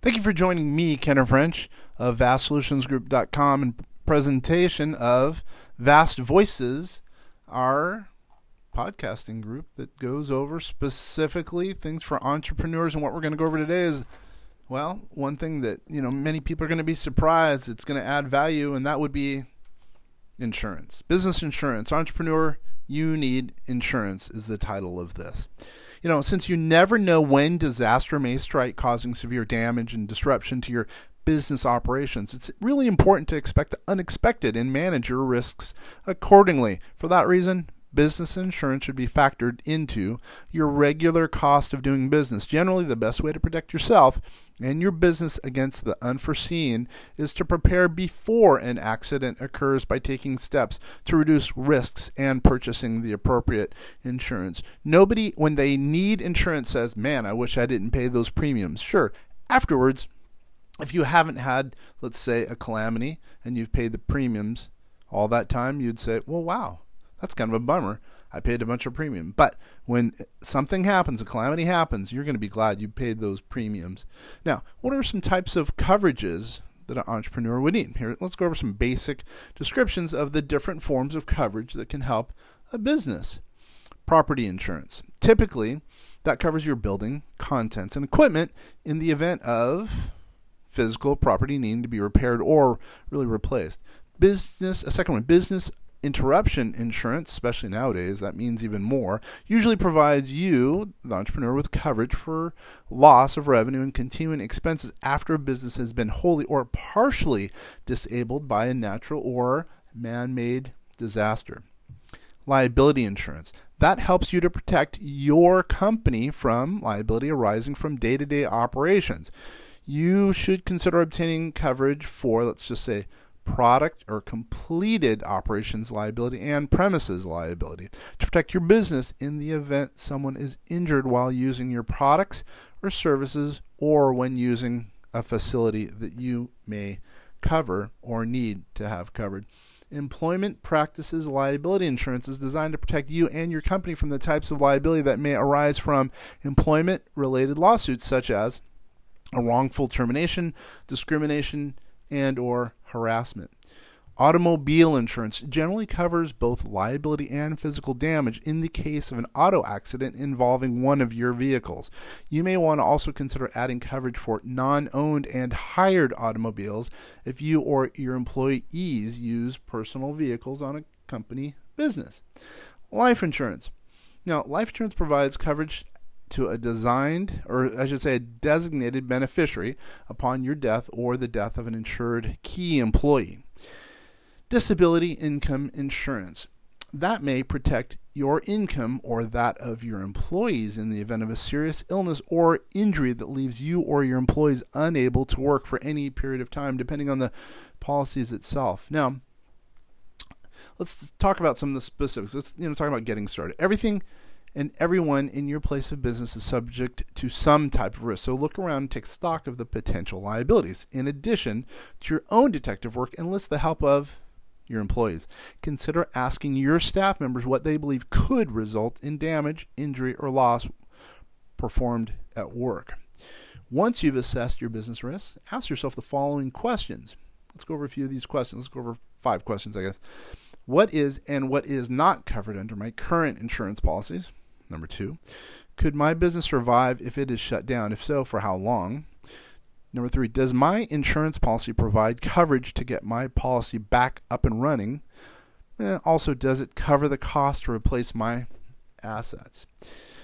Thank you for joining me, Kenner French of VastSolutionsGroup.com and presentation of Vast Voices, our podcasting group that goes over specifically things for entrepreneurs. And what we're going to go over today is, well, one thing that you know many people are going to be surprised it's going to add value, and that would be insurance, business insurance. Entrepreneur, you need insurance is the title of this you know, since you never know when disaster may strike, causing severe damage and disruption to your business operations, it's really important to expect the unexpected and manage your risks accordingly. For that reason, business insurance should be factored into your regular cost of doing business. Generally, the best way to protect yourself and your business against the unforeseen is to prepare before an accident occurs by taking steps to reduce risks and purchasing the appropriate insurance. Nobody, when they need insurance, says, Man, I wish I didn't pay those premiums. Sure, afterwards, if you haven't had, let's say, a calamity and you've paid the premiums all that time, you'd say, Well, wow that's kind of a bummer. I paid a bunch of premium. But when something happens, a calamity happens, you're going to be glad you paid those premiums. Now, what are some types of coverages that an entrepreneur would need? Here, let's go over some basic descriptions of the different forms of coverage that can help a business. Property insurance. Typically, that covers your building, contents, and equipment in the event of physical property needing to be repaired or really replaced. Business, a second one, business interruption insurance, especially nowadays, that means even more, usually provides you, the entrepreneur, with coverage for loss of revenue and continuing expenses after a business has been wholly or partially disabled by a natural or man made disaster. Liability insurance. That helps you to protect your company from liability arising from day to day operations. You should consider obtaining coverage for, let's just say, product or completed operations liability and premises liability to protect your business in the event someone is injured while using your products or services or when using a facility that you may cover or need to have covered. Employment practices liability insurance is designed to protect you and your company from the types of liability that may arise from employment related lawsuits such as a wrongful termination, discrimination, and or harassment. Automobile insurance generally covers both liability and physical damage in the case of an auto accident involving one of your vehicles. You may want to also consider adding coverage for non owned and hired automobiles if you or your employees use personal vehicles on a company business. Life insurance. Now, life insurance provides coverage to a designed, or I should say, a designated beneficiary upon your death or the death of an insured key employee. Disability income insurance. That may protect your income or that of your employees in the event of a serious illness or injury that leaves you or your employees unable to work for any period of time, depending on the policies itself. Now, let's talk about some of the specifics. Let's you know talk about getting started. Everything and everyone in your place of business is subject to some type of risk. So look around and take stock of the potential liabilities. In addition to your own detective work, enlist the help of your employees. Consider asking your staff members what they believe could result in damage, injury, or loss performed at work. Once you've assessed your business risks, ask yourself the following questions. Let's go over a few of these questions. Let's go over five questions, I guess. What is and what is not covered under my current insurance policies? Number two, could my business survive if it is shut down? If so, for how long? Number three, does my insurance policy provide coverage to get my policy back up and running? Eh, also, does it cover the cost to replace my assets?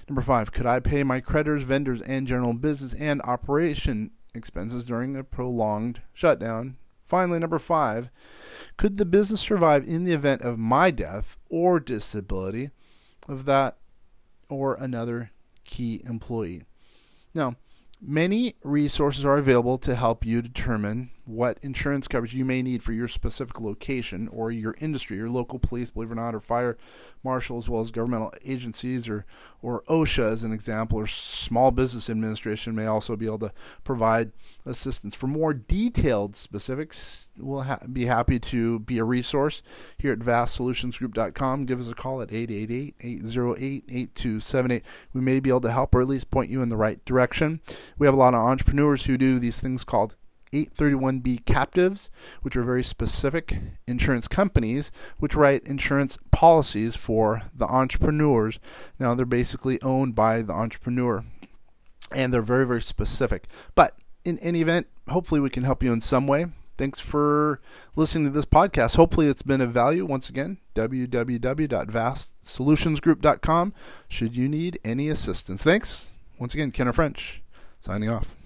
Number five, could I pay my creditors, vendors, and general business and operation expenses during a prolonged shutdown? Finally, number five, could the business survive in the event of my death or disability of that or another key employee. Now, many resources are available to help you determine what insurance coverage you may need for your specific location or your industry, your local police, believe it or not, or fire marshal, as well as governmental agencies, or or OSHA as an example, or Small Business Administration may also be able to provide assistance. For more detailed specifics, we'll ha- be happy to be a resource here at vastsolutionsgroup.com. Give us a call at 888-808-8278. We may be able to help or at least point you in the right direction. We have a lot of entrepreneurs who do these things called 831B captives, which are very specific insurance companies which write insurance policies for the entrepreneurs. Now, they're basically owned by the entrepreneur and they're very, very specific. But in any event, hopefully, we can help you in some way. Thanks for listening to this podcast. Hopefully, it's been of value. Once again, www.vastsolutionsgroup.com should you need any assistance. Thanks. Once again, Kenner French signing off.